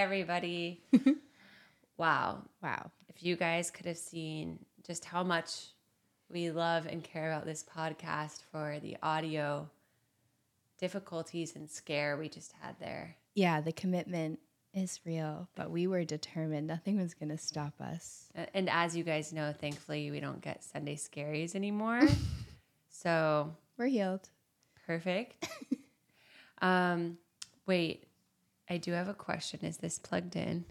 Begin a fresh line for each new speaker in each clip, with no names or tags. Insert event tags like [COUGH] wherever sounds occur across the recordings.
everybody. [LAUGHS] wow.
Wow.
If you guys could have seen just how much we love and care about this podcast for the audio difficulties and scare we just had there.
Yeah, the commitment is real, but we were determined. Nothing was going to stop us.
And as you guys know, thankfully, we don't get Sunday scaries anymore. [LAUGHS] so
We're healed.
perfect. [LAUGHS] um, wait, I do have a question. Is this plugged in?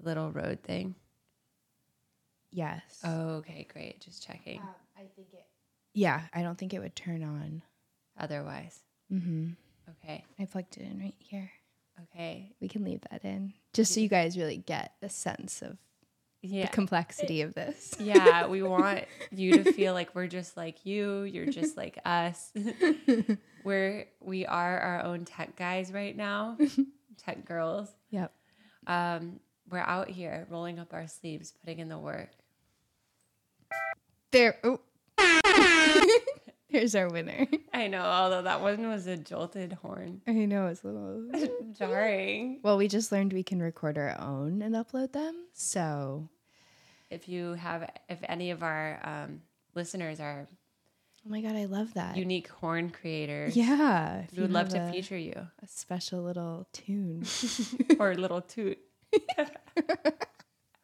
Little Rode thing.
Yes.
Okay, great. Just checking.
I think it. Yeah, I don't think it would turn on.
Otherwise,
Mm-hmm.
okay,
I plugged it in right here.
okay,
We can leave that in just so you guys really get a sense of
yeah.
the complexity of this. [LAUGHS]
yeah, we [LAUGHS] want you to feel like we're just like you. You're just like us. [LAUGHS] we're we are our own tech guys right now, tech girls.
Yep.
Um, we're out here rolling up our sleeves, putting in the work.
There. Oh. [LAUGHS] Here's our winner.
I know, although that one was a jolted horn,
I know it's a little. [LAUGHS]
jarring.
Well, we just learned we can record our own and upload them. So,
If you have, if any of our um, listeners are
oh my god, I love that.
unique horn creator.
yeah,
we would love to
a-
feature you
a special little tune. [LAUGHS]
or little toot. [LAUGHS]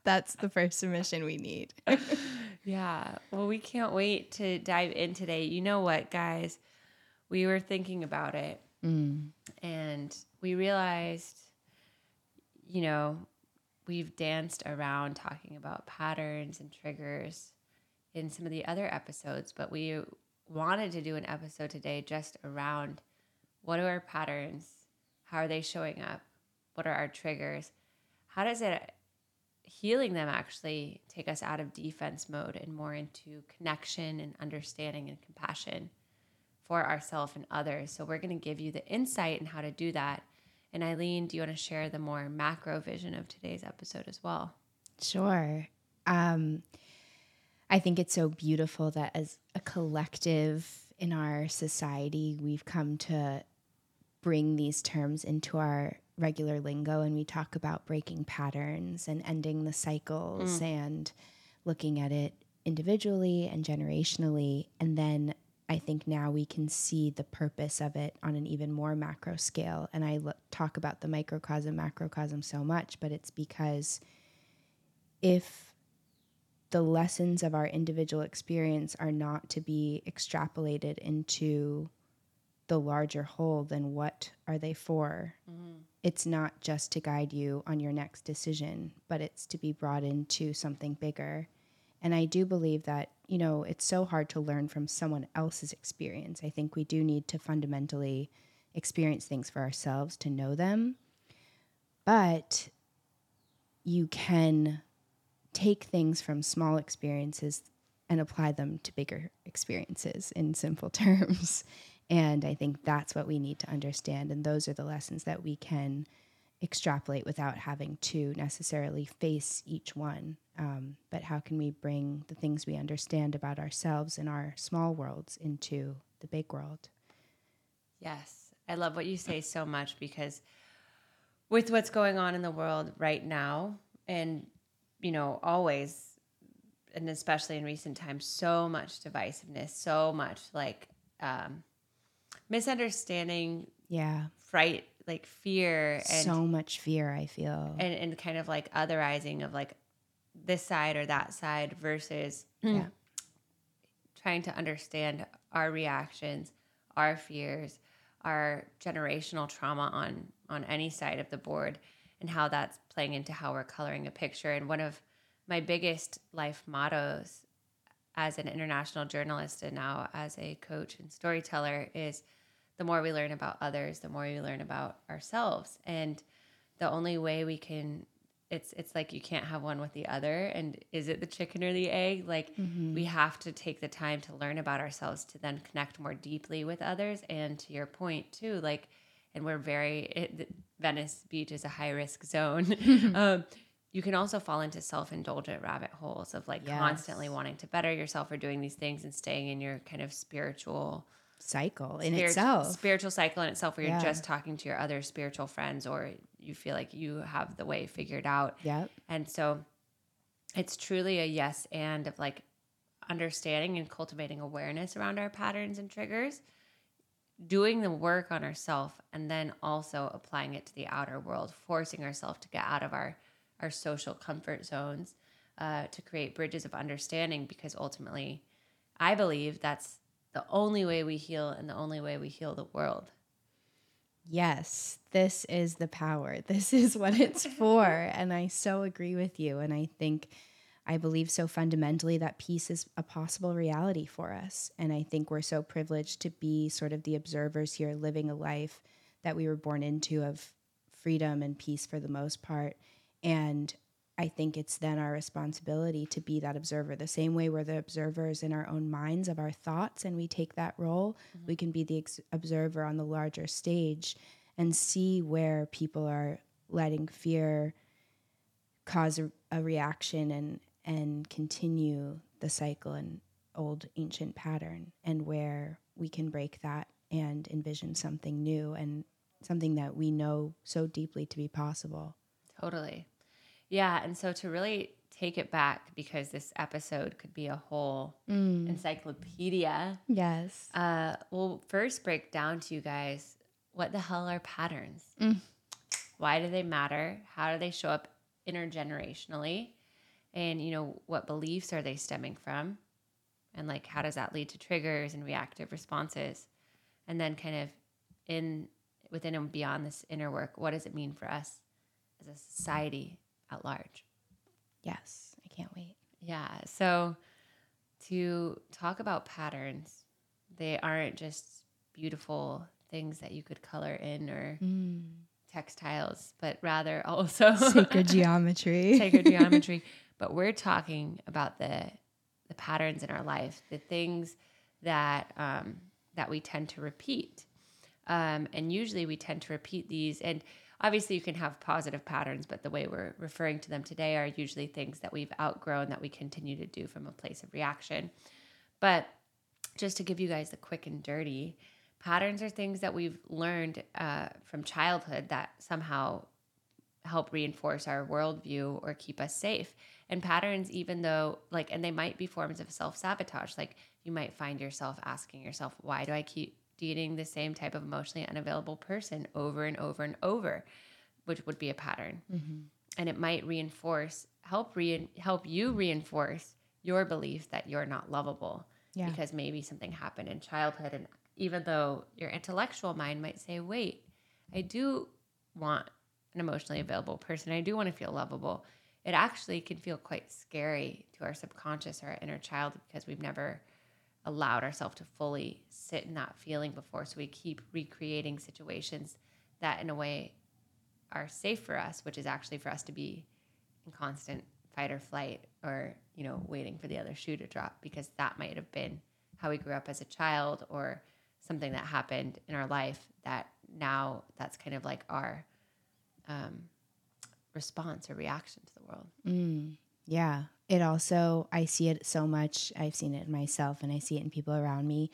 That's the first submission we need. [LAUGHS]
Yeah. Well, we can't wait to dive in today. You know what, guys? We were thinking about it
Mm.
and we realized, you know, we've danced around talking about patterns and triggers in some of the other episodes, but we wanted to do an episode today just around what are our patterns? How are they showing up? What are our triggers? How does it healing them actually take us out of defense mode and more into connection and understanding and compassion for ourselves and others. So we're going to give you the insight in how to do that. And Eileen, do you want to share the more macro vision of today's episode as well?
Sure. Um, I think it's so beautiful that as a collective in our society, we've come to bring these terms into our regular lingo and we talk about breaking patterns and ending the cycles mm. and looking at it individually and generationally. And then I think now we can see the purpose of it on an even more macro scale. And I lo- talk about the microcosm, macrocosm so much, but it's because if the lessons of our individual experience are not to be extrapolated into the larger whole, then what are they for? Mm-hmm. It's not just to guide you on your next decision, but it's to be brought into something bigger. And I do believe that, you know, it's so hard to learn from someone else's experience. I think we do need to fundamentally experience things for ourselves to know them. But you can take things from small experiences and apply them to bigger experiences in simple [LAUGHS] terms. And I think that's what we need to understand. And those are the lessons that we can extrapolate without having to necessarily face each one. Um, but how can we bring the things we understand about ourselves and our small worlds into the big world?
Yes. I love what you say so much because with what's going on in the world right now, and, you know, always, and especially in recent times, so much divisiveness, so much like um, misunderstanding,
Yeah.
fright, like fear, and
so much fear, I feel.
and, and kind of like otherizing of like this side or that side versus
Yeah. [CLEARS THROAT]
trying to understand our reactions, our fears, our generational trauma on on any side of the board and how that's playing into how we're coloring a picture. And one of my biggest life mottos as an international journalist and now as a coach and storyteller is the more we learn about others, the more we learn about ourselves. And the only way we can it's it's like you can't have one with the other and is it the chicken or the egg like mm-hmm. we have to take the time to learn about ourselves to then connect more deeply with others and to your point too like and we're very it, venice beach is a high risk zone [LAUGHS] [LAUGHS] um, you can also fall into self-indulgent rabbit holes of like
Yes.
constantly wanting to better yourself or doing these things and staying in your kind of spiritual
Cycle in
spirit-
itself.
spiritual cycle in itself where you're just talking to your other spiritual friends or you feel like you have the way figured out.
Yep.
And so it's truly a yes and of like understanding and cultivating awareness around our patterns and triggers, doing the work on ourselves, and then also applying it to the outer world, forcing ourselves to get out of our, our social comfort zones uh, to create bridges of understanding because ultimately, I believe that's the only way we heal and the only way we heal the world.
Yes, this is the power. [LAUGHS] This is what it's for. and I so agree with you. And I think I believe so fundamentally that peace is a possible reality for us. And I think we're so privileged to be sort of the observers here, living a life that we were born into of freedom and peace for the most part. And I think it's then our responsibility to be that observer. The same way we're the observers in our own minds of our thoughts and we take that role, mm-hmm. we can be the ex- observer on the larger stage and see where people are letting fear cause a, a reaction and and continue the cycle and old ancient pattern and where we can break that and envision something new and something that we know so deeply to be possible.
Totally. Yeah. And so to really take it back, because this episode could be a whole mm. encyclopedia.
Yes.
Uh, we'll first break down to you guys what the hell are patterns? Mm. Why do they matter? How do they show up intergenerationally? And, you know, what beliefs are they stemming from? And like, how does that lead to triggers and reactive responses? And then, kind of in within and beyond this inner work, what does it mean for us as a society at large.
Yes, I can't wait.
Yeah. So to talk about patterns, they aren't just beautiful things that you could color in or mm. textiles, but rather [LAUGHS] also
sacred geometry.
sacred geometry. [LAUGHS] But we're talking about the the patterns in our life, the things that um, that we tend to repeat, um, and usually we tend to repeat these and obviously you can have positive patterns, but the way we're referring to them today are usually things that we've outgrown that we continue to do from a place of reaction. But just to give you guys the quick and dirty, patterns are things that we've learned uh, from childhood that somehow help reinforce our worldview or keep us safe. And patterns, even though, like, and they might be forms of self sabotage. Like, you might find yourself asking yourself, why do I keep dating the same type of emotionally unavailable person over and over and over, which would be a pattern. Mm-hmm. And it might reinforce, help re- help you reinforce your belief that you're not lovable yeah. because maybe something happened in childhood. And even though your intellectual mind might say, wait, I do want an emotionally available person, I do want to feel lovable. It actually can feel quite scary to our subconscious or our inner child because we've never allowed ourselves to fully sit in that feeling before. So we keep recreating situations that, in a way, are safe for us, which is actually for us to be in constant fight or flight or, you know, waiting for the other shoe to drop because that might have been how we grew up as a child or something that happened in our life that now that's kind of like our um, response or reaction to the world.
Mm, yeah. It also i see it so much. I've seen it in myself and i see it in people around me.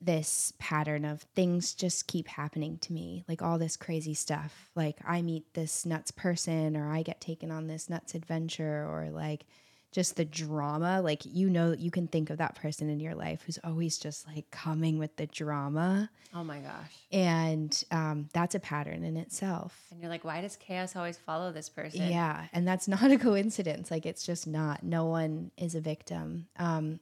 This pattern of things just keep happening to me like all this crazy stuff. Like i meet this nuts person or i get taken on this nuts adventure or like just the drama like you know you can think of that person in your life who's always just like coming with the drama.
Oh my gosh.
And um, that's a pattern in itself.
And you're like why does chaos always follow this person?
Yeah and that's [LAUGHS] not a coincidence. Like it's just not. No one is a victim. Um,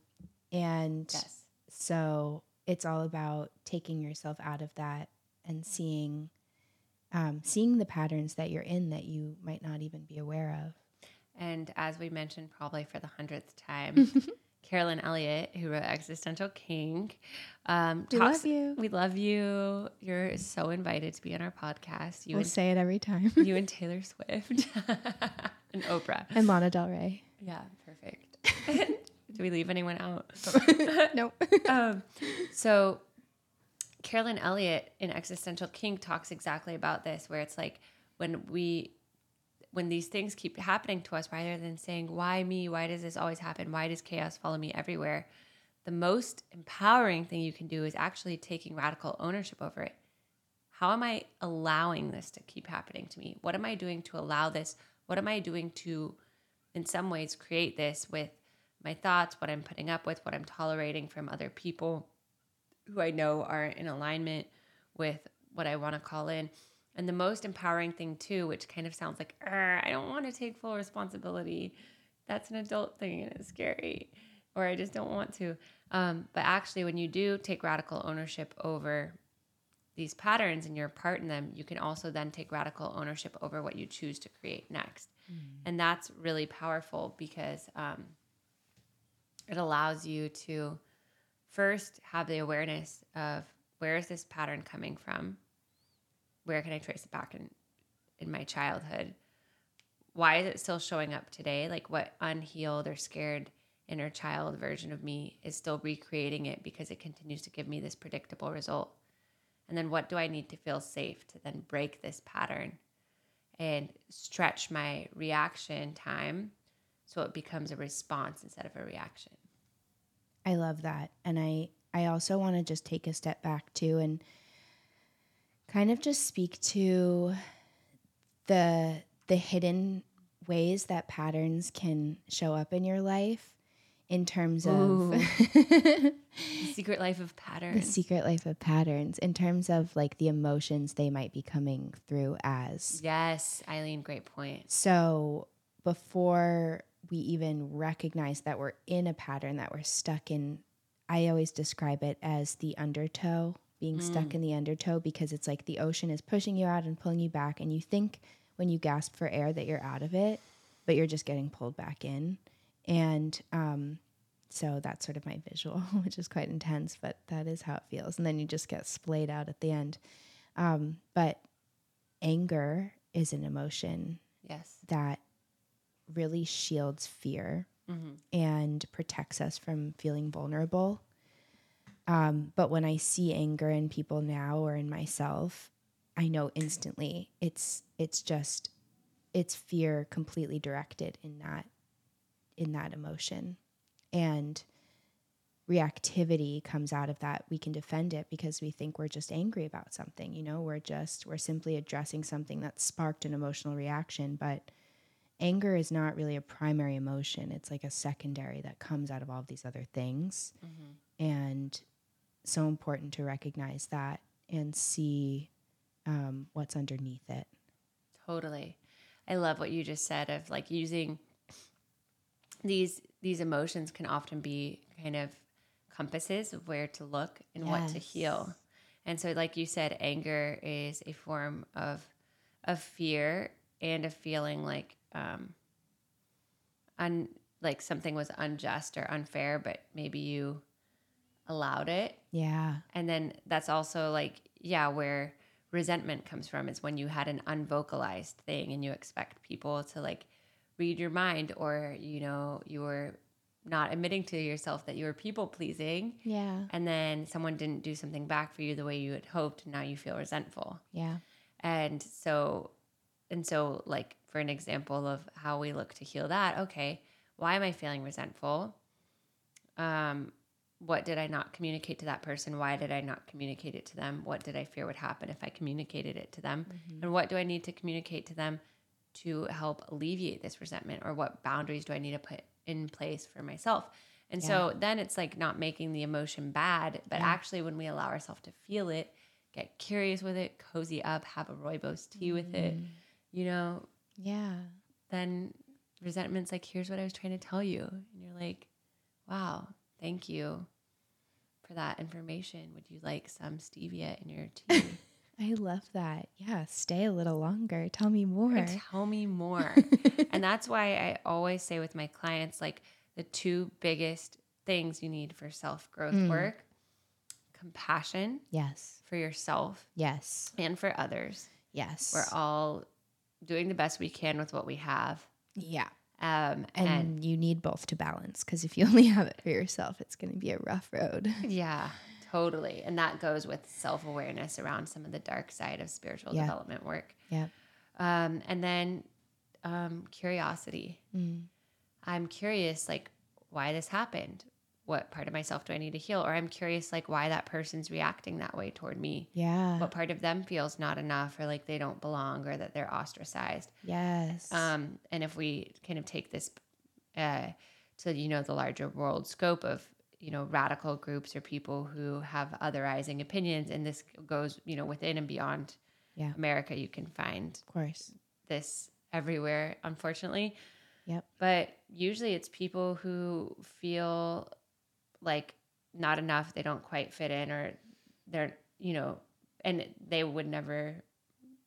and yes. so it's all about taking yourself out of that and seeing um, seeing the patterns that you're in that you might not even be aware of
and as we mentioned, probably for the hundredth time, [LAUGHS] Carolyn Elliott, who wrote Existential Kink.
Um, we talks, love you.
We love you. You're so invited to be on our podcast. You
we'll and, say it every time.
you [LAUGHS] and Taylor Swift [LAUGHS] and Oprah
and Lana Del Rey.
Yeah, perfect. Do we leave anyone out?
nope.
Um, so Carolyn Elliott in Existential Kink talks exactly about this, where it's like when we when these things keep happening to us, rather than saying, Why me? Why does this always happen? Why does chaos follow me everywhere? The most empowering thing you can do is actually taking radical ownership over it. how am I allowing this to keep happening to me? What am I doing to allow this? What am I doing to, in some ways, create this with my thoughts, what I'm putting up with, what I'm tolerating from other people who I know are in alignment with what I want to call in. And the most empowering thing, too, which kind of sounds like, I don't want to take full responsibility. That's an adult thing and it's scary, or I just don't want to. Um, but actually, when you do take radical ownership over these patterns and you're part in them, you can also then take radical ownership over what you choose to create next. Mm. And that's really powerful because um, it allows you to first have the awareness of where is this pattern coming from? Where can I trace it back in, in my childhood? Why is it still showing up today? Like what unhealed or scared inner child version of me is still recreating it because it continues to give me this predictable result. And then what do I need to feel safe to then break this pattern and stretch my reaction time so it becomes a response instead of a reaction.
I love that. And I I also want to just take a step back too and kind of just speak to the the hidden ways that patterns can show up in your life in terms
Ooh. of [LAUGHS] the secret life of patterns.
The secret life of patterns in terms of like the emotions they might be coming through as.
Yes, Eileen, great point.
So before we even recognize that we're in a pattern that we're stuck in, I always describe it as the undertow, being mm. stuck in the undertow because it's like the ocean is pushing you out and pulling you back and you think when you gasp for air that you're out of it, but you're just getting pulled back in. And um, so that's sort of my visual, [LAUGHS] which is quite intense, but that is how it feels. And then you just get splayed out at the end. Um, but anger is an emotion
yes.
that really shields fear mm-hmm. and protects us from feeling vulnerable. Um, but when I see anger in people now or in myself, I know instantly it's it's just it's fear completely directed in that in that emotion. And reactivity comes out of that. We can defend it because we think we're just angry about something. You know, we're just, we're simply addressing something that sparked an emotional reaction. But anger is not really a primary emotion, it's like a secondary that comes out of all of these other things. Mm-hmm. And so important to recognize that and see um, what's underneath it.
Totally. I love what you just said of like using these these emotions can often be kind of compasses of where to look and yes. what to heal. And so like you said anger is a form of of fear and a feeling like um un like something was unjust or unfair but maybe you allowed it.
Yeah.
And then that's also like yeah where resentment comes from is when you had an unvocalized thing and you expect people to like read your mind or you know you were not admitting to yourself that you were people pleasing.
Yeah.
And then someone didn't do something back for you the way you had hoped and now you feel resentful.
Yeah.
And so and so like for an example of how we look to heal that okay why am i feeling resentful? Um what did i not communicate to that person why did i not communicate it to them what did i fear would happen if i communicated it to them mm-hmm. and what do i need to communicate to them to help alleviate this resentment or what boundaries do I need to put in place for myself? And yeah. so then it's like not making the emotion bad, but yeah. actually when we allow ourselves to feel it, get curious with it, cozy up, have a rooibos tea with mm. it, you know?
Yeah.
Then resentment's like, here's what I was trying to tell you. And you're like, wow, thank you for that information. Would you like some stevia in your tea? [LAUGHS]
I love that. Yeah, stay a little longer. Tell me more.
Tell me more. [LAUGHS] and that's why I always say with my clients like the two biggest things you need for self-growth mm. work compassion.
Yes.
For yourself.
Yes.
And for others.
Yes.
We're all doing the best we can with what we have.
Yeah.
Um,
and, and you need both to balance because if you [LAUGHS] only have it for yourself, it's going to be a rough road. [LAUGHS]
Yeah. Totally. And that goes with self awareness around some of the dark side of spiritual yeah. development work.
Yeah.
Um, and then um, curiosity. Mm. I'm curious, like, why this happened. What part of myself do I need to heal? Or I'm curious, like, why that person's reacting that way toward me.
Yeah.
What part of them feels not enough or like they don't belong or that they're ostracized.
yes.
Um, and if we kind of take this uh, to, you know, the larger world scope of, you know, radical groups or people who have otherizing opinions, and this goes, you know, within and beyond
Yeah.
America, you can find
of course.
this everywhere, unfortunately.
Yep.
But usually it's people who feel like not enough, they don't quite fit in, or they're, you know, and they would never,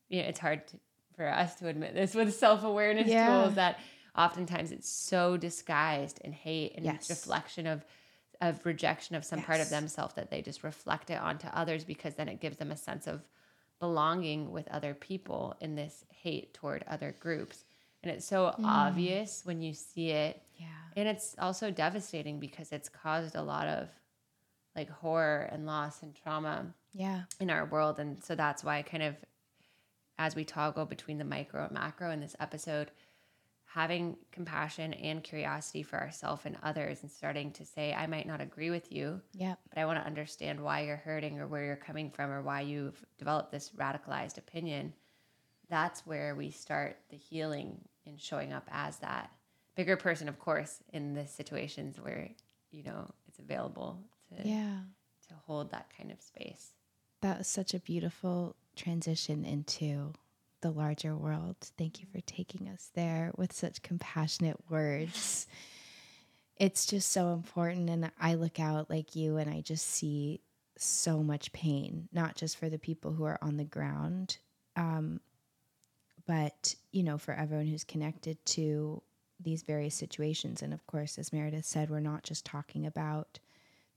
you know, it's hard to, for us to admit this with self awareness
Yeah.
tools that oftentimes it's so disguised in hate and
Yes.
reflection of of rejection of some part of themselves that they just reflect it onto others because then it gives them a sense of belonging with other people in this hate toward other groups. And it's so mm. obvious when you see it.
Yeah.
And it's also devastating because it's caused a lot of like horror and loss and trauma
Yeah.
in our world. And so that's why, kind of, as we toggle between the micro and macro in this episode, having compassion and curiosity for ourselves and others and starting to say, I might not agree with you,
Yeah.
but I want to understand why you're hurting or where you're coming from or why you've developed this radicalized opinion. That's where we start the healing in showing up as that bigger person, of course, in the situations where, you know, it's available to,
Yeah.
to hold that kind of space.
That was such a beautiful transition into the larger world. Thank you for taking us there with such compassionate words. [LAUGHS] it's just so important. And I look out like you and I just see so much pain, not just for the people who are on the ground, um, but, you know, for everyone who's connected to these various situations. And of course, as Meredith said, we're not just talking about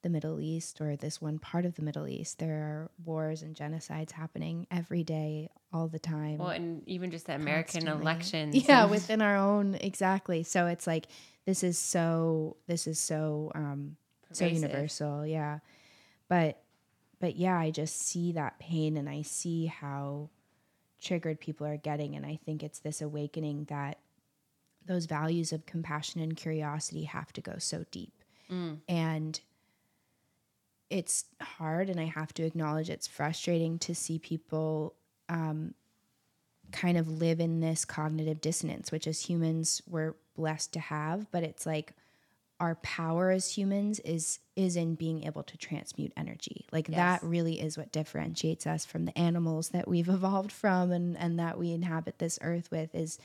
the Middle East or this one part of the Middle East. There are wars and genocides happening every day, all the time.
Well, and even just the American
constantly.
elections.
Yeah, within our own exactly. So it's like this is so this is so um so universal, yeah. But but yeah, I just see that pain and I see how triggered people are getting and I think it's this awakening that those values of compassion and curiosity have to go so deep.
Mm.
And it's hard and I have to acknowledge it's frustrating to see people um, kind of live in this cognitive dissonance, which as humans we're blessed to have, but it's like our power as humans is is in being able to transmute energy. Like that really is what differentiates us from the animals that we've [LAUGHS] evolved from and and that we inhabit this earth with is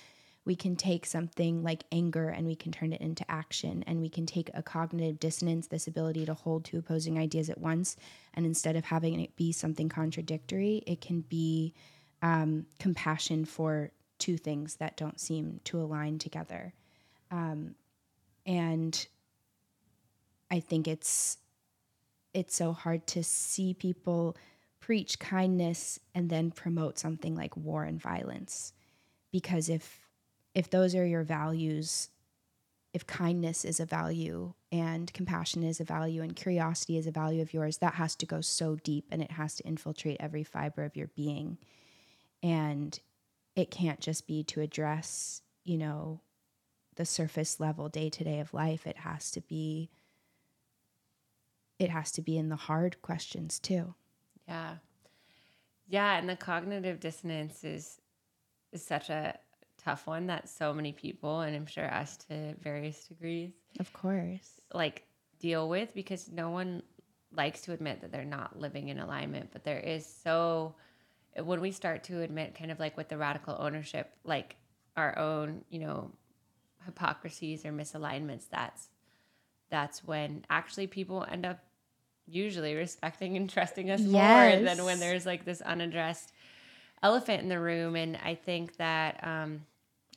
we can take something like anger and we can turn it into action and we can take a cognitive dissonance this ability to hold two opposing ideas at once and instead of having it be something contradictory it can be um, compassion for two things that don't seem to align together um, and i think it's it's so hard to see people preach kindness and then promote something like war and violence. Because if if those are your values if kindness is a value and compassion is a value and curiosity is a value of yours that has to go so deep and it has to infiltrate every fiber of your being. And it can't just be to address you know the surface level day to day of life. It has to be it has to be in the hard questions too
Yeah. Yeah, and the cognitive dissonance is is such a tough one that so many people and I'm sure us to various degrees
of course
like deal with because no one likes to admit that they're not living in alignment, but there is so when we start to admit kind of like with the radical ownership like our own, you know, hypocrisies or misalignments, that's that's when actually people end up usually respecting and trusting us more than when there's like this unaddressed elephant in the room. And I think that um,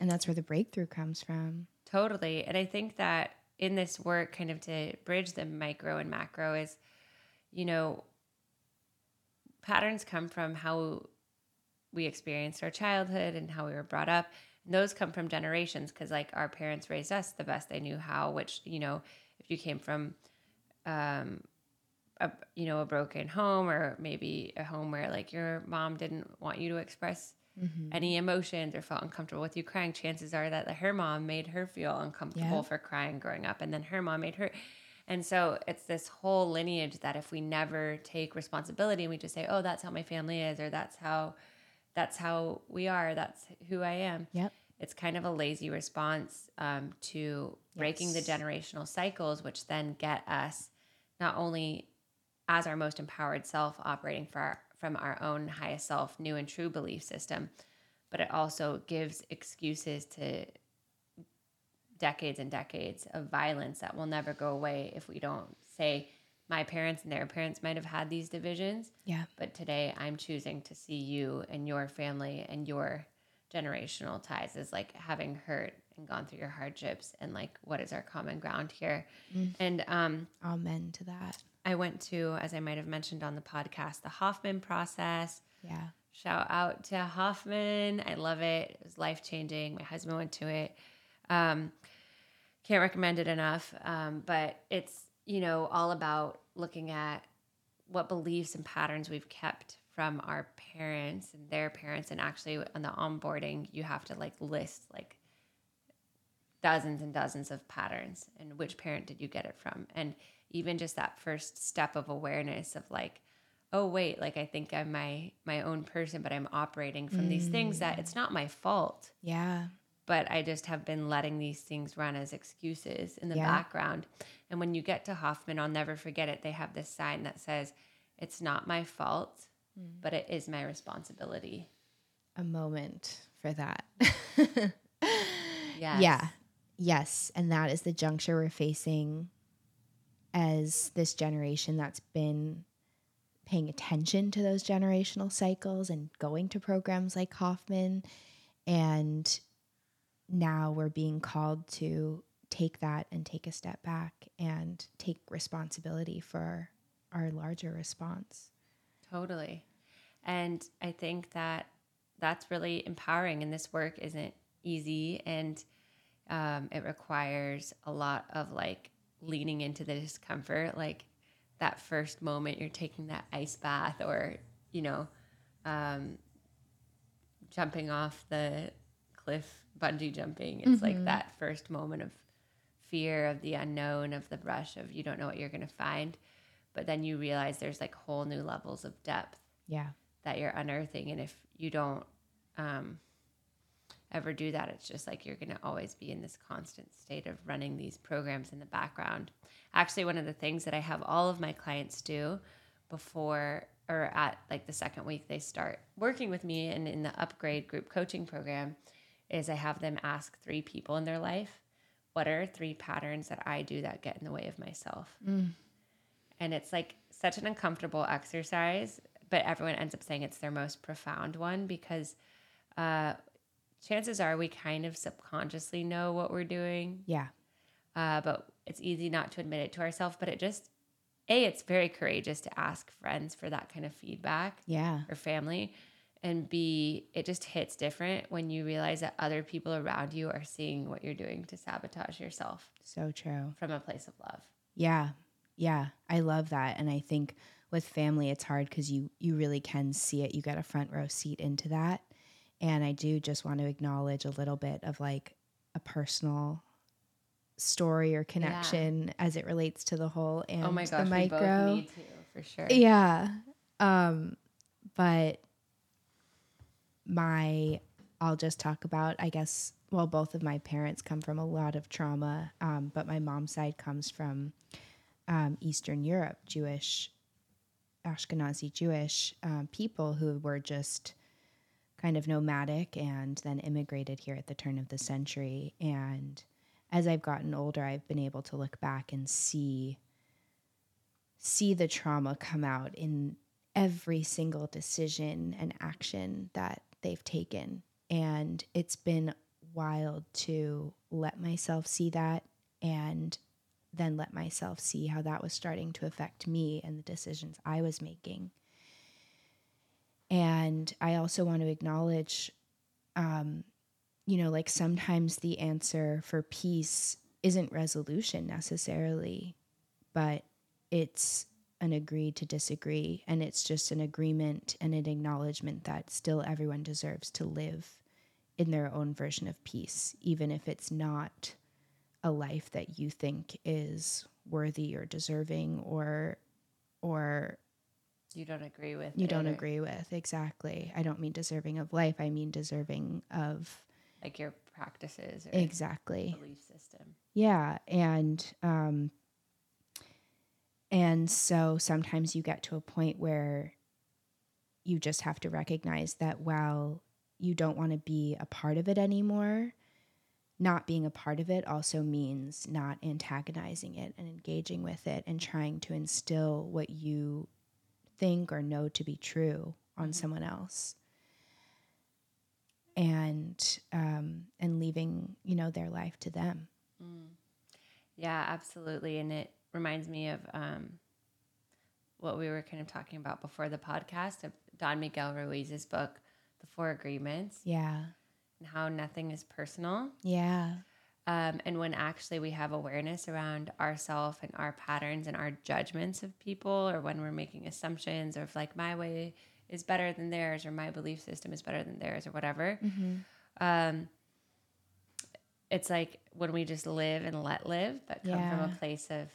and that's where the breakthrough comes from
totally. And I think that in this work, kind of to bridge the micro and macro, is you know, patterns come from how we experienced our childhood and how we were brought up. And those come from generations because, like, our parents raised us the best they knew how. Which you know, if you came from um, a you know a broken home or maybe a home where like your mom didn't want you to express any emotions or felt uncomfortable with you crying chances are that her mom made her feel uncomfortable
Yeah.
for crying growing up and then her mom made her And so it's this whole lineage that if we never take responsibility and we just say, "Oh, that's how my family is," or "That's how, that's how we are," "That's who I am,"
Yep.
it's kind of a lazy response um, to breaking
Yes.
the generational cycles, which then get us not only as our most empowered self operating for our, from our own highest self, new and true belief system, but it also gives excuses to decades and decades of violence that will never go away if we don't say, my parents and their parents might have had these divisions,
Yeah.
but today I'm choosing to see you and your family and your generational ties as like having hurt and gone through your hardships and like what is our common ground here. And um
Amen to that.
I went to, as I might have mentioned on the podcast, the Hoffman process.
Yeah.
Shout out to Hoffman. I love it. It was life changing. My husband went to it. Um, can't recommend it enough. Um, but it's, you know, all about looking at what beliefs and patterns we've kept from our parents and their parents. And actually, on the onboarding, you have to like list like dozens and dozens of patterns and which parent did you get it from and even just that first step of awareness of like oh wait like i think i'm my my own person but i'm operating from these things that it's not my fault
Yeah.
but i just have been letting these things run as excuses in the
Yeah.
background and when you get to hoffman i'll never forget it they have this sign that says it's not my fault mm. but it is my responsibility
A moment for that. [LAUGHS]
yes.
Yeah. Yes. And that is the juncture we're facing as this generation that's been paying attention to those generational cycles and going to programs like Hoffman. And now we're being called to take that and take a step back and take responsibility for our larger response.
Totally. And I think that that's really empowering. And this work isn't easy and um, it requires a lot of like leaning into the discomfort. Like that first moment you're taking that ice bath or, you know, um, jumping off the cliff, bungee jumping. It's like that first moment of fear of the unknown, of the rush of you don't know what you're going to find. But then you realize there's like whole new levels of depth
Yeah.
that you're unearthing. And if you don't um, ever do that, it's just like you're going to always be in this constant state of running these programs in the background. Actually, one of the things that I have all of my clients do before or at like the second week they start working with me and in the upgrade group coaching program is I have them ask three people in their life, what are three patterns that I do that get in the way of myself? And it's like such an uncomfortable exercise, but everyone ends up saying it's their most profound one because uh, chances are we kind of subconsciously know what we're doing,
Yeah.
uh, but it's easy not to admit it to ourselves. But it just, A, it's very courageous to ask friends for that kind of feedback
Yeah.
or family. And B, it just hits different when you realize that other people around you are seeing what you're doing to sabotage yourself
So true.
from a place of love.
Yeah. Yeah. I love that. And I think with family it's hard because you you really can see it. You get a front row seat into that. And I do just want to acknowledge a little bit of like a personal story or connection as it relates to the whole and
oh my gosh,
the micro.
both need to for sure.
Yeah. Um, but my, I'll just talk about, I guess, well, both of my parents come from a lot of trauma, um, but my mom's side comes from um, Eastern Europe, Jewish, Ashkenazi Jewish um, people who were just kind of nomadic and then immigrated here at the turn of the century. And as I've gotten older, I've been able to look back and see see the trauma come out in every single decision and action that they've taken. And it's been wild to let myself see that and then let myself see how that was starting to affect me and the decisions I was making. And I also want to acknowledge, um, you know, like sometimes the answer for peace isn't resolution necessarily, but it's an agree to disagree. And it's just an agreement and an acknowledgement that still everyone deserves to live in their own version of peace even if it's not a life that you think is worthy or deserving or or
You don't agree with
you don't
or,
agree with exactly i don't mean deserving of life i mean deserving of
like your practices or
exactly
belief system.
yeah and um and so sometimes you get to a point where you just have to recognize that while you don't want to be a part of it anymore not being a part of it also means not antagonizing it and engaging with it and trying to instill what you think or know to be true on someone else. And um, and leaving you know their life to them.
Yeah, absolutely. And it reminds me of um, what we were kind of talking about before the podcast of Don Miguel Ruiz's book, The Four Agreements,
yeah.
And how nothing is personal.
yeah
Um, and when actually we have awareness around ourself and our patterns and our judgments of people, or when we're making assumptions of like my way is better than theirs, or my belief system is better than theirs, or whatever. Um, it's like when we just live and let live, but come from a place of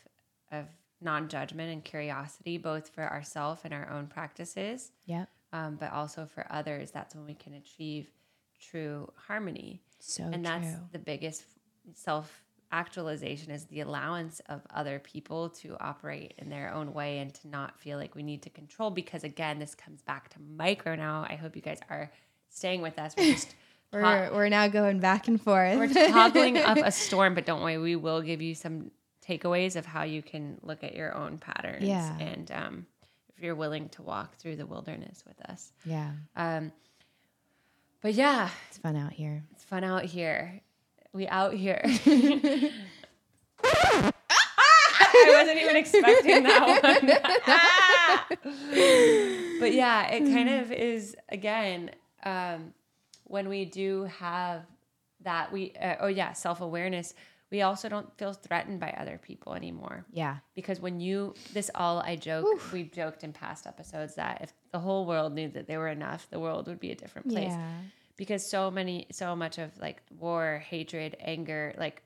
of non judgment and curiosity, both for ourselves and our own practices,
yep
um, but also for others. That's when we can achieve true harmony
so
and
true
that's the biggest self actualization is the allowance of other people to operate in their own way and to not feel like we need to control because again this comes back to micro now. I hope you guys are staying with us. We're just [LAUGHS]
we're, we're now going back and forth.
We're just toggling up a [LAUGHS] storm but don't worry we will give you some takeaways of how you can look at your own patterns
Yeah.
and um, if you're willing to walk through the wilderness with us.
Yeah.
Um, but yeah.
It's fun out here.
It's fun out here. We out here. [LAUGHS] I wasn't even expecting that [LAUGHS] one. but yeah, it kind of is again um, when we do have that we uh, oh yeah self awareness. We also don't feel threatened by other people anymore
yeah
because when you this all I joke we've joked in past episodes that if the whole world knew that they were enough, the world would be a different place
yeah
because so many so much of like war hatred anger like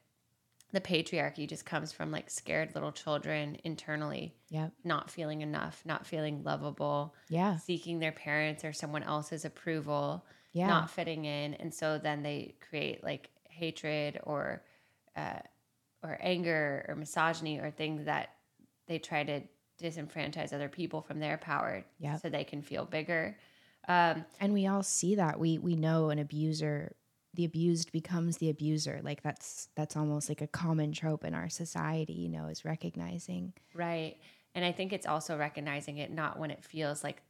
the patriarchy just comes from like scared little children internally
yep.
not feeling enough not feeling lovable
yeah.
seeking their parents or someone else's approval
yeah.
not fitting in. And so then they create like hatred or uh, or anger or misogyny or things that they try to disenfranchise other people from their power
Yep.
so they can feel bigger um,
and we all see that we we know an abuser the abused becomes the abuser like that's that's almost like a common trope in our society you know is recognizing
Right. And I think it's also recognizing it not when it feels like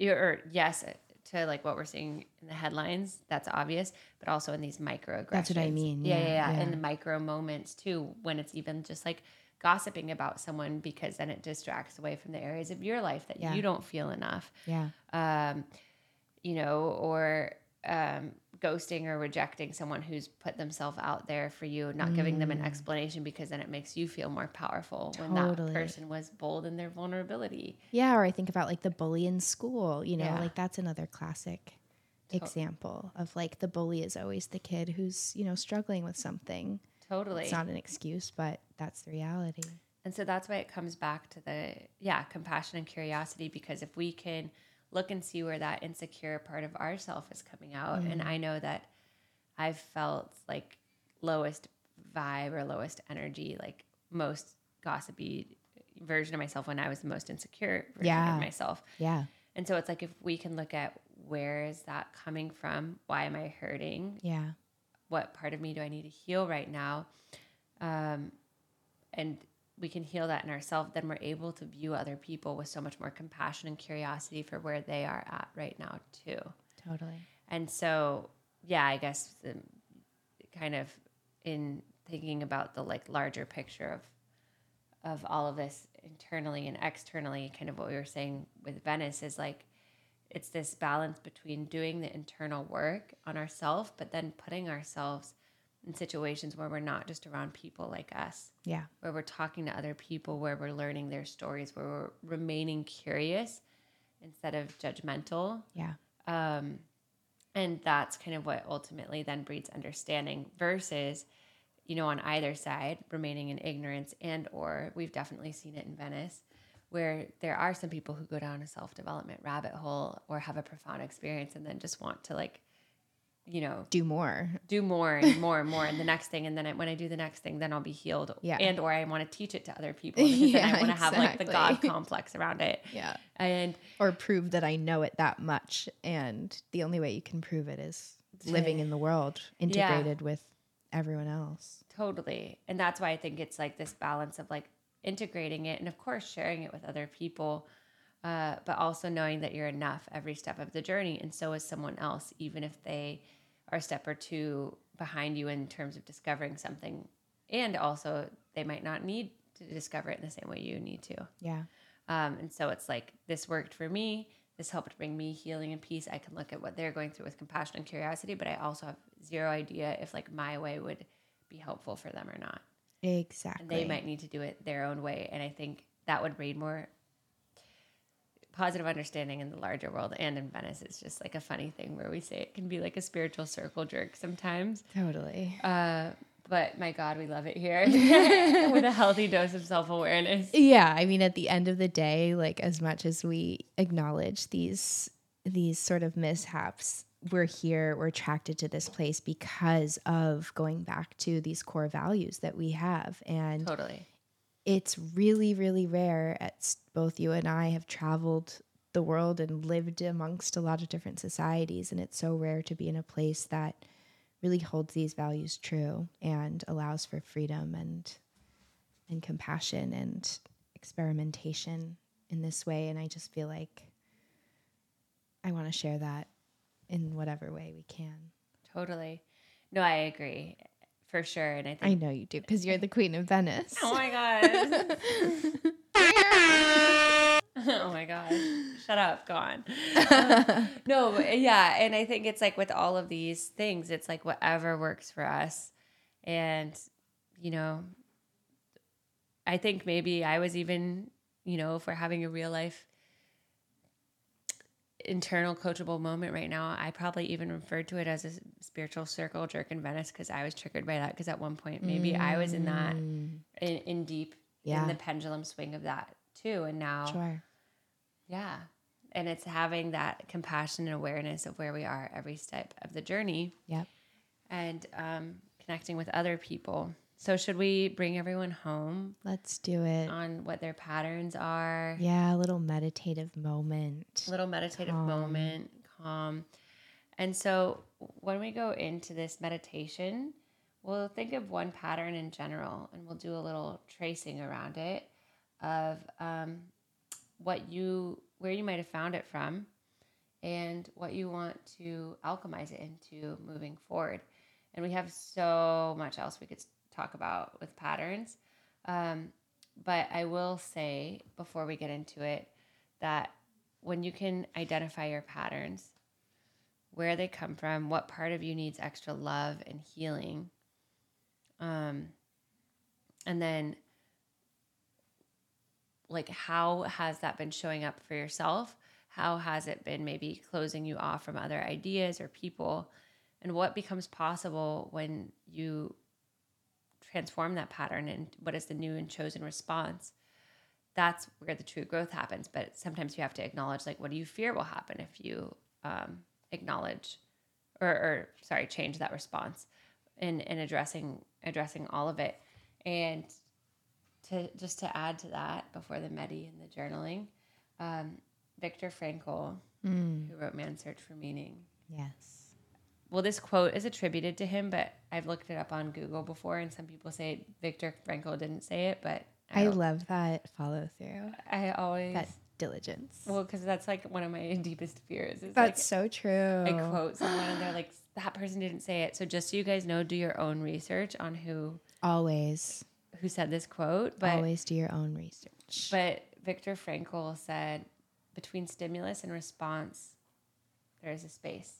or yes, to like what we're seeing in the headlines, that's obvious, but also in these microaggressions.
That's what I mean.
Yeah, yeah,
Yeah,
yeah. In the micro moments too, when it's even just like gossiping about someone because then it distracts away from the areas of your life that
Yeah.
you don't feel enough.
yeah
Um, you know, or um, ghosting or rejecting someone who's put themselves out there for you, not giving them an explanation because then it makes you feel more powerful when that person was bold in their vulnerability.
yeah or i think about like the bully in school you know
Yeah.
like that's another classic example of like the bully is always the kid who's you know struggling with something
Totally.
it's not an excuse but that's the reality
And so that's why it comes back to the yeah, compassion and curiosity because if we can look and see where that insecure part of ourself is coming out and I know that I've felt like lowest vibe or lowest energy, like most gossipy version of myself when I was the most insecure version
Yeah.
of myself.
yeah
And so it's like if we can look at where is that coming from? Why am I hurting?
yeah
what part of me do I need to heal right now? Um, and we can heal that in ourselves, then we're able to view other people with so much more compassion and curiosity for where they are at right now, too.
totally
And so, yeah, I guess the, kind of in thinking about the like larger picture of of all of this internally and externally, kind of what we were saying with Venice is like it's this balance between doing the internal work on ourselves, but then putting ourselves in situations where we're not just around people like us,
yeah.
Where we're talking to other people, where we're learning their stories, where we're remaining curious instead of judgmental.
yeah.
Um, and that's kind of what ultimately then breeds understanding versus, you know, on either side, remaining in ignorance and or we've definitely seen it in Venice where there are some people who go down a self-development rabbit hole or have a profound experience and then just want to like you know
Do more.
do more and [LAUGHS] more and more and the next thing and then I, when i do the next thing then i'll be healed
Yeah.
and or i want to teach it to other people [LAUGHS] because then i want to have like the god complex around it [LAUGHS]
Yeah.
and
Or prove that I know it that much. And the only way you can prove it is living in the world, integrated with everyone else.
Totally. And that's why I think it's like this balance of like integrating it and, of course, sharing it with other people, uh, but also knowing that you're enough every step of the journey. And so is someone else, even if they are a step or two behind you in terms of discovering something. And also, they might not need to discover it in the same way you need to.
Yeah.
Um, and so it's like, this worked for me. This helped bring me healing and peace. I can look at what they're going through with compassion and curiosity, but I also have zero idea if like my way would be helpful for them or not.
Exactly.
And they might need to do it their own way. And I think that would breed more positive understanding in the larger world and in Venice. It's just like a funny thing where we say it can be like a spiritual circle jerk sometimes.
Totally.
Uh, but my God, we love it here [LAUGHS] [LAUGHS] with a healthy dose of self awareness.
Yeah, I mean at the end of the day, like as much as we acknowledge these these sort of mishaps, we're here, we're attracted to this place because of going back to these core values that we have. And
Totally.
It's really really rare both you and I have traveled the world and lived amongst a lot of different societies and it's so rare to be in a place that really holds these values true and allows for freedom and and compassion and experimentation in this way and I just feel like I want to share that in whatever way we can.
Totally. No, I agree for sure. And I think
I know you do because you're the queen of Venice.
Oh my god. [LAUGHS] oh my gosh. Shut up. Go on. Um, no, yeah. And I think it's like with all of these things, it's like whatever works for us. And, you know, I think maybe I was even, you know, if we're having a real life internal coachable moment right now, I probably even referred to it as a spiritual circle jerk in Venice because I was triggered by that. Because at one point, maybe I was in that in, in deep
Yeah.
in the pendulum swing of that too. And now,
Sure.
yeah. And it's having that compassion and awareness of where we are every step of the journey
Yep.
and um, connecting with other people. So, should we bring everyone home
Let's do it.
on what their patterns are?
Yeah, a little meditative moment.
little meditative
Calm.
moment, calm. And so when we go into this meditation, we'll think of one pattern in general and we'll do a little tracing around it of um, what you, where you might have found it from and what you want to alchemize it into moving forward. And we have so much else we could talk about with patterns. Um, but I will say before we get into it that when you can identify your patterns, where they come from, what part of you needs extra love and healing, um, and then like how has that been showing up for yourself? How has it been maybe closing you off from other ideas or people? And what becomes possible when you transform that pattern and what is the new and chosen response? that's where the true growth happens. But sometimes you have to acknowledge, like, what do you fear will happen if you um, acknowledge, or, or sorry, change that response, in in addressing addressing all of it, and to just to add to that before the medi and the journaling, um, Viktor Frankl,
Mm,
who wrote *Man's Search for Meaning*.
yes.
Well, this quote is attributed to him, but I've looked it up on Google before, and some people say Viktor Frankl didn't say it, but I,
I love that follow through,
I always
that diligence.
Well, because that's like one of my [LAUGHS] deepest fears. Is
That's so true.
I quote someone and they're like, that person didn't say it. So just so you guys know, do your own research on who
always,
who said this quote. But
always do your own research.
but Viktor Frankl said, between stimulus and response, there is a space,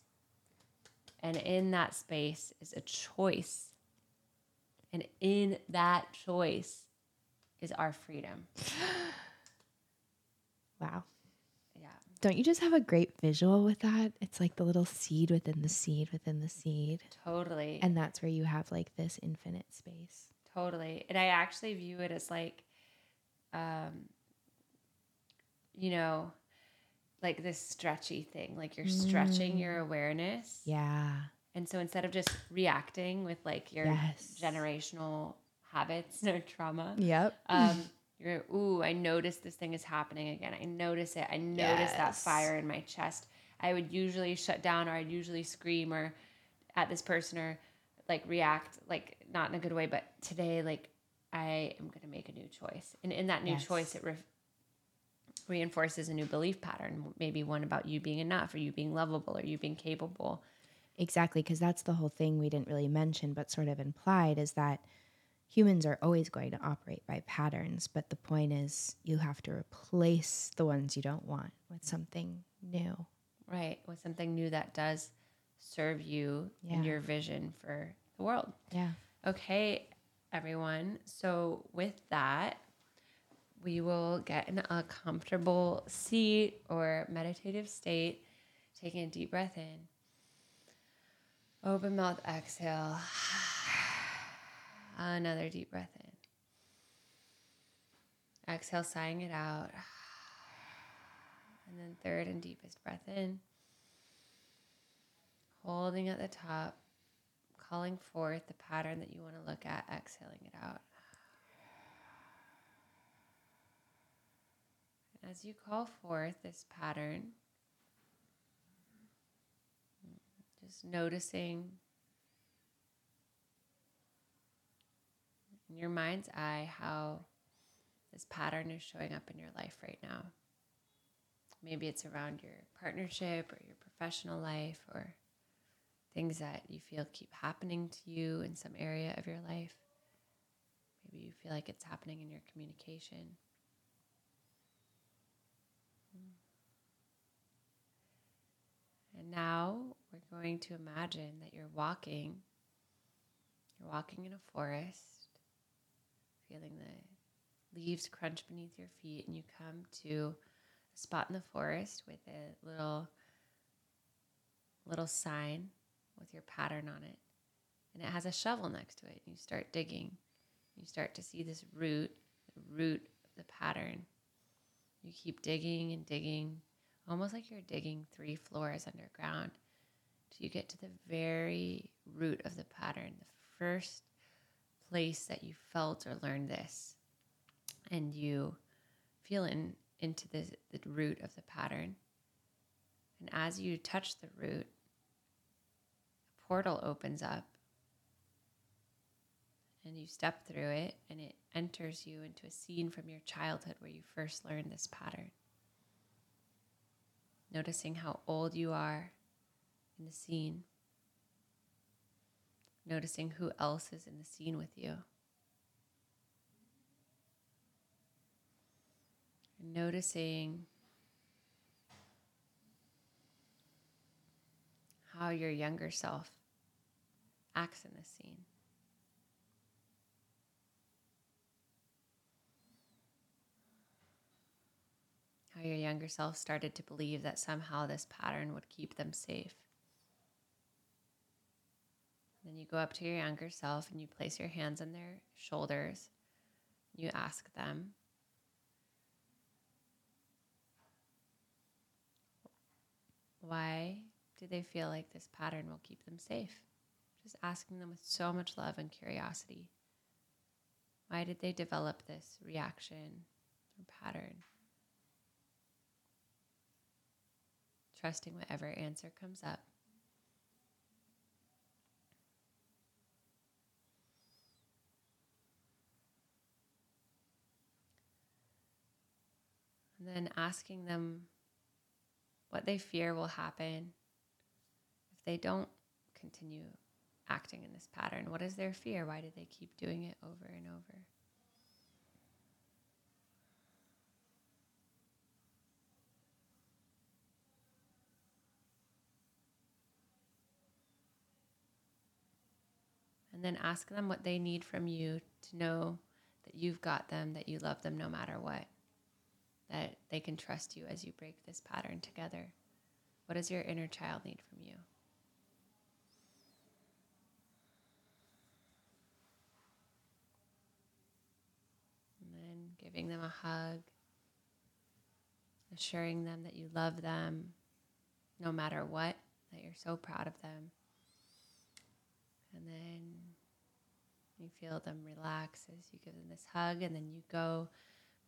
and in that space is a choice, and in that choice is our freedom. [GASPS]
wow.
Yeah.
Don't you just have a great visual with that? It's like the little seed within the seed within the seed.
Totally.
And that's where you have like this infinite space.
Totally. And I actually view it as like, um, you know, like this stretchy thing. Like you're stretching
Mm.
your awareness.
Yeah.
And so instead of just reacting with like your
Yes.
generational habits [LAUGHS] or trauma,
Yep.
um, you're, ooh, I notice this thing is happening again. I notice it. I notice that fire in my chest. I would usually shut down or I'd usually scream or at this person or like react, like not in a good way. But today, like, I am going to make a new choice. And in that new
Yes.
choice, it re- reinforces a new belief pattern, maybe one about you being enough or you being lovable or you being capable.
Exactly, because that's the whole thing we didn't really mention, but sort of implied is that humans are always going to operate by patterns. But the point is, you have to replace the ones you don't want with something new.
Right. With something new that does serve you
Yeah.
and your vision for the world.
Yeah.
Okay, everyone. So, with that, we will get in a comfortable seat or meditative state, taking a deep breath in. Open mouth exhale. [SIGHS] Another deep breath in. Exhale, sighing it out. And then third and deepest breath in. Holding at the top, calling forth the pattern that you want to look at, exhaling it out. As you call forth this pattern, just noticing in your mind's eye how this pattern is showing up in your life right now. Maybe it's around your partnership or your professional life or things that you feel keep happening to you in some area of your life. Maybe you feel like it's happening in your communication. And now we're going to imagine that you're walking. You're walking in a forest, feeling the leaves crunch beneath your feet, and you come to a spot in the forest with a little little sign with your pattern on it. And it has a shovel next to it. You start digging. You start to see this root, the root of the pattern. You keep digging and digging, almost like you're digging three floors underground till you get to the very root of the pattern, the first place that you felt or learned this. And you feel in, into the, the root of the pattern. And as you touch the root, a portal opens up and you step through it and it enters you into a scene from your childhood where you first learned this pattern. Noticing how old you are in the scene. Noticing who else is in the scene with you. Noticing how your younger self acts in the scene. How your younger self started to believe that somehow this pattern would keep them safe. Then you go up to your younger self and you place your hands on their shoulders. You ask them, why do they feel like this pattern will keep them safe? Just asking them with so much love and curiosity. Why did they develop this reaction or pattern? Trusting whatever answer comes up. And then asking them what they fear will happen if they don't continue acting in this pattern. What is their fear? Why do they keep doing it over and over? And then ask them what they need from you to know that you've got them, that you love them no matter what. that they can trust you as you break this pattern together? What does your inner child need from you? And then giving them a hug, assuring them that you love them no matter what, that you're so proud of them. And then you feel them relax as you give them this hug, and then you go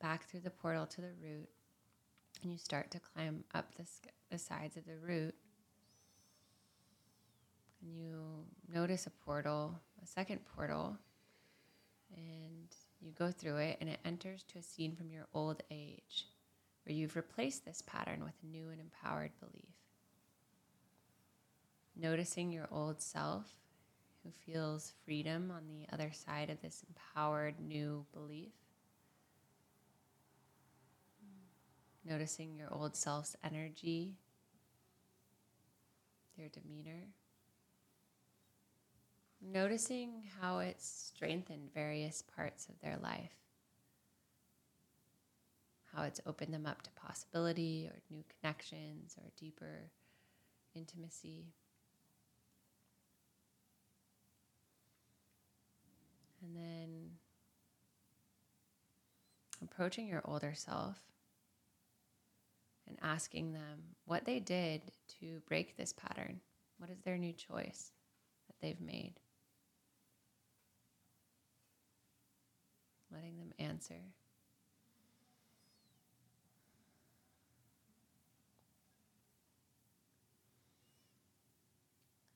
back through the portal to the root and you start to climb up the, the sides of the root. And you notice a portal, a second portal, and you go through it, and it enters to a scene from your old age where you've replaced this pattern with a new and empowered belief. Noticing your old self who feels freedom on the other side of this empowered new belief. Noticing your old self's energy, their demeanor. Noticing how it's strengthened various parts of their life. How it's opened them up to possibility or new connections or deeper intimacy. And then approaching your older self and asking them what they did to break this pattern. What is their new choice that they've made? Letting them answer.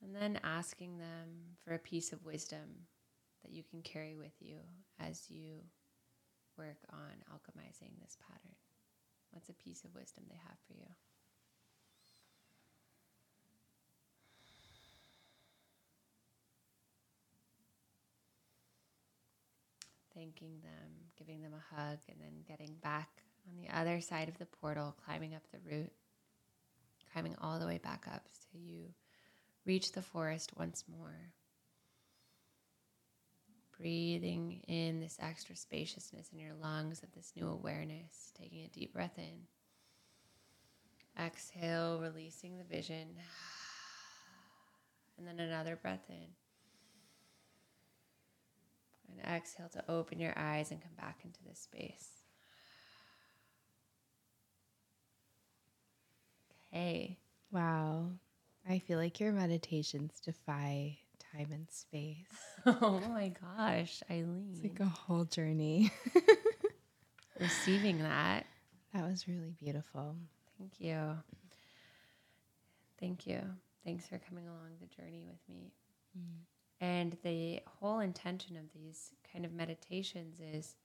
And then asking them for a piece of wisdom that you can carry with you as you work on alchemizing this pattern. What's a piece of wisdom they have for you? Thanking them, giving them a hug, and then getting back on the other side of the portal, climbing up the root, climbing all the way back up till you reach the forest once more. Breathing in this extra spaciousness in your lungs of this new awareness, taking a deep breath in. Exhale, releasing the vision. And then another breath in. And exhale to open your eyes and come back into this space. Okay.
Wow. I feel like your meditations defy time and space. [LAUGHS]
Oh my gosh, Eileen.
It's like a whole journey. [LAUGHS]
Receiving that.
That was really beautiful.
Thank you. Thank you. Thanks for coming along the journey with me. Mm. And the whole intention of these kind of meditations is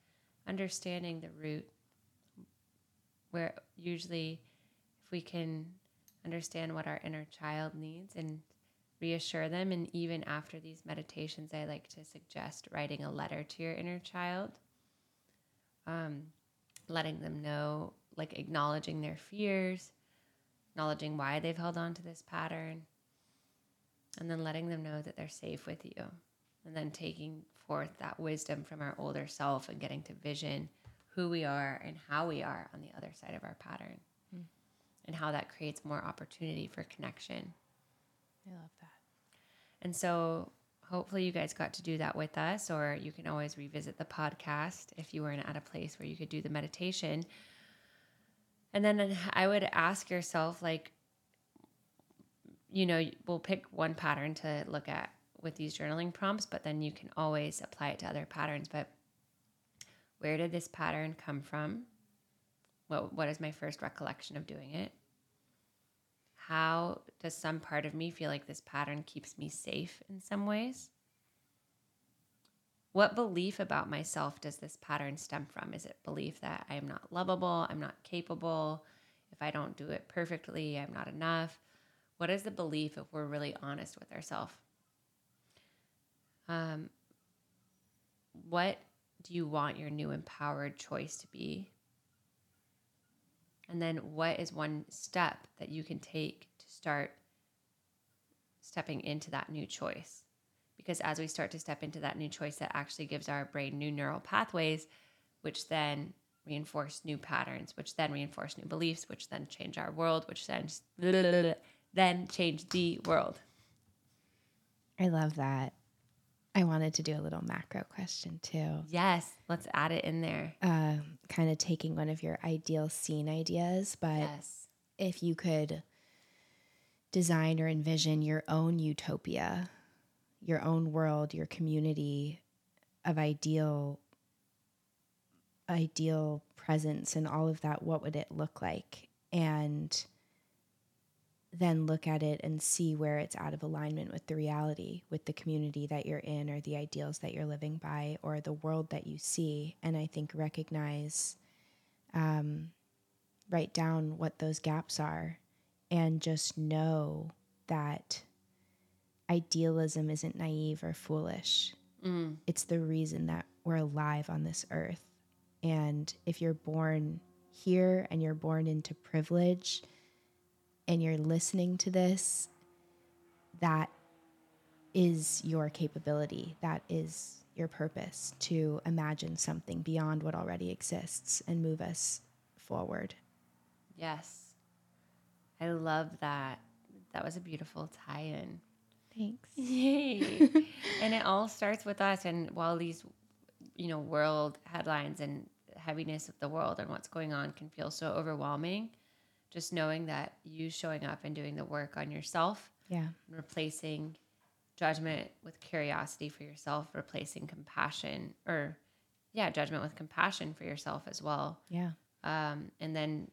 understanding the root, where usually, if we can understand what our inner child needs and reassure them. And even after these meditations, I like to suggest writing a letter to your inner child, um, letting them know, like acknowledging their fears, acknowledging why they've held on to this pattern, and then letting them know that they're safe with you. And then taking forth that wisdom from our older self and getting to vision who we are and how we are on the other side of our pattern. Mm. And how that creates more opportunity for connection.
I love that.
And so hopefully you guys got to do that with us, or you can always revisit the podcast if you weren't at a place where you could do the meditation. And then I would ask yourself, like, you know, we'll pick one pattern to look at with these journaling prompts, but then you can always apply it to other patterns. But where did this pattern come from? What, what is my first recollection of doing it? How does some part of me feel like this pattern keeps me safe in some ways? What belief about myself does this pattern stem from? Is it belief that I am not lovable, I'm not capable, if I don't do it perfectly, I'm not enough? What is the belief if we're really honest with ourselves? Um, what do you want your new empowered choice to be? And then what is one step that you can take to start stepping into that new choice? Because as we start to step into that new choice, that actually gives our brain new neural pathways, which then reinforce new patterns, which then reinforce new beliefs, which then change our world, which then [LAUGHS] then change the world.
I love that. I wanted to do a little macro question too.
Yes, let's add it in there.
Uh, kind of taking one of your ideal scene ideas, but
Yes.
if you could design or envision your own utopia, your own world, your community of ideal ideal presence and all of that, what would it look like? And then look at it and see where it's out of alignment with the reality, with the community that you're in, or the ideals that you're living by, or the world that you see. And I think recognize, um, write down what those gaps are, and just know that idealism isn't naive or foolish.
Mm.
It's the reason that we're alive on this earth. And if you're born here and you're born into privilege and you're listening to this, that is your capability. That is your purpose to imagine something beyond what already exists and move us forward.
Yes. I love that. That was a beautiful tie in.
Thanks. [LAUGHS]
Yay. and it all starts with us. And while these, you know, world headlines and heaviness of the world and what's going on can feel so overwhelming, just knowing that you showing up and doing the work on yourself,
Yeah.
replacing judgment with curiosity for yourself, replacing compassion or, yeah, judgment with compassion for yourself as well.
Yeah.
Um, and then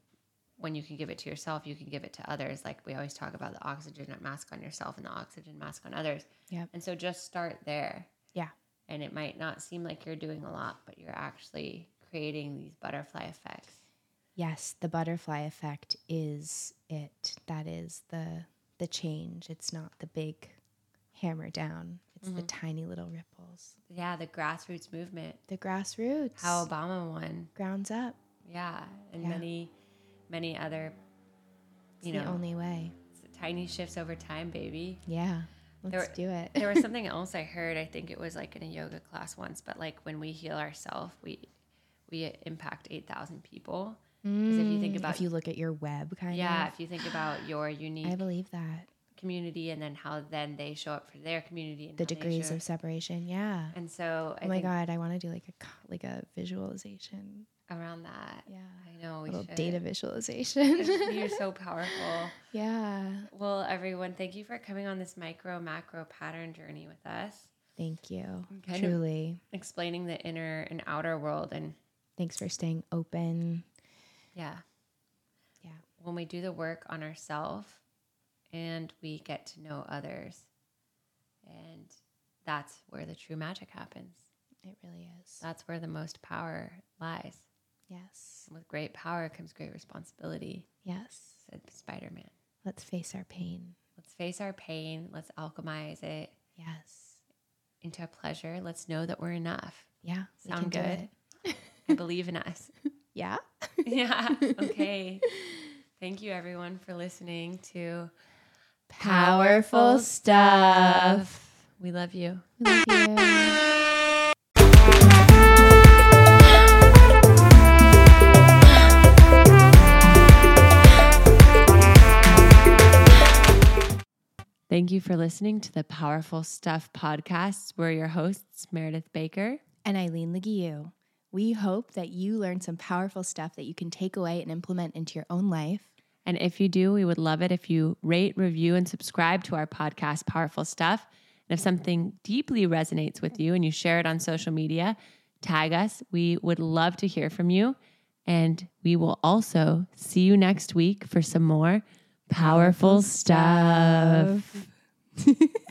when you can give it to yourself, you can give it to others. Like we always talk about the oxygen mask on yourself and the oxygen mask on others.
yeah
And so just start there.
Yeah.
And it might not seem like you're doing a lot, but you're actually creating these butterfly effects.
Yes, the butterfly effect is it. That is the the change. It's not the big hammer down. It's the mm-hmm. tiny little ripples.
Yeah, the grassroots movement.
The grassroots.
How Obama won.
grounds up.
Yeah. And
Yeah.
many, many other,
It's
you
the
know,
only way.
It's tiny shifts over time, baby.
Yeah. Let's do it.
there was [LAUGHS] something else I heard. I think it was like in a yoga class once, but like when we heal ourselves, we we impact eight thousand people. Because if you think
Mm,
about
if you look at your web kind
yeah,
of.
if you think about your unique, I
believe that.
community and then how then they show up for their community and
The degrees of separation. Yeah.
and so I
oh my god, I want to do like a like a visualization.
around that.
Yeah.
I know we
little
should.
data visualization.
You're so [LAUGHS] powerful.
yeah.
Well, everyone, thank you for coming on this micro macro pattern journey with us,
Thank you.
Kind
Truly.
explaining the inner and outer world and
Thanks for staying open.
Yeah.
Yeah.
When we do the work on ourselves and we get to know others, and that's where the true magic happens.
It really is.
That's where the most power lies.
Yes.
And with great power comes great responsibility,
Yes.
said Spider Man.
Let's face our pain.
Let's face our pain. Let's alchemize it
Yes.
into a pleasure. Let's know that we're enough.
Yeah.
Sound good? I [LAUGHS] believe in us. [LAUGHS]
Yeah. [LAUGHS]
yeah. Okay. Thank you, everyone, for listening to
Powerful stuff.
We love you.
Love you.
Thank you for listening to the Powerful Stuff podcast. We're your hosts, Meredith Baker.
And Eileen Leguiu. We hope that you learned some powerful stuff that you can take away and implement into your own life.
And if you do, we would love it if you rate, review, and subscribe to our podcast, Powerful Stuff. And if something deeply resonates with you and you share it on social media, tag us. We would love to hear from you. And we will also see you next week for some more powerful, stuff. [LAUGHS]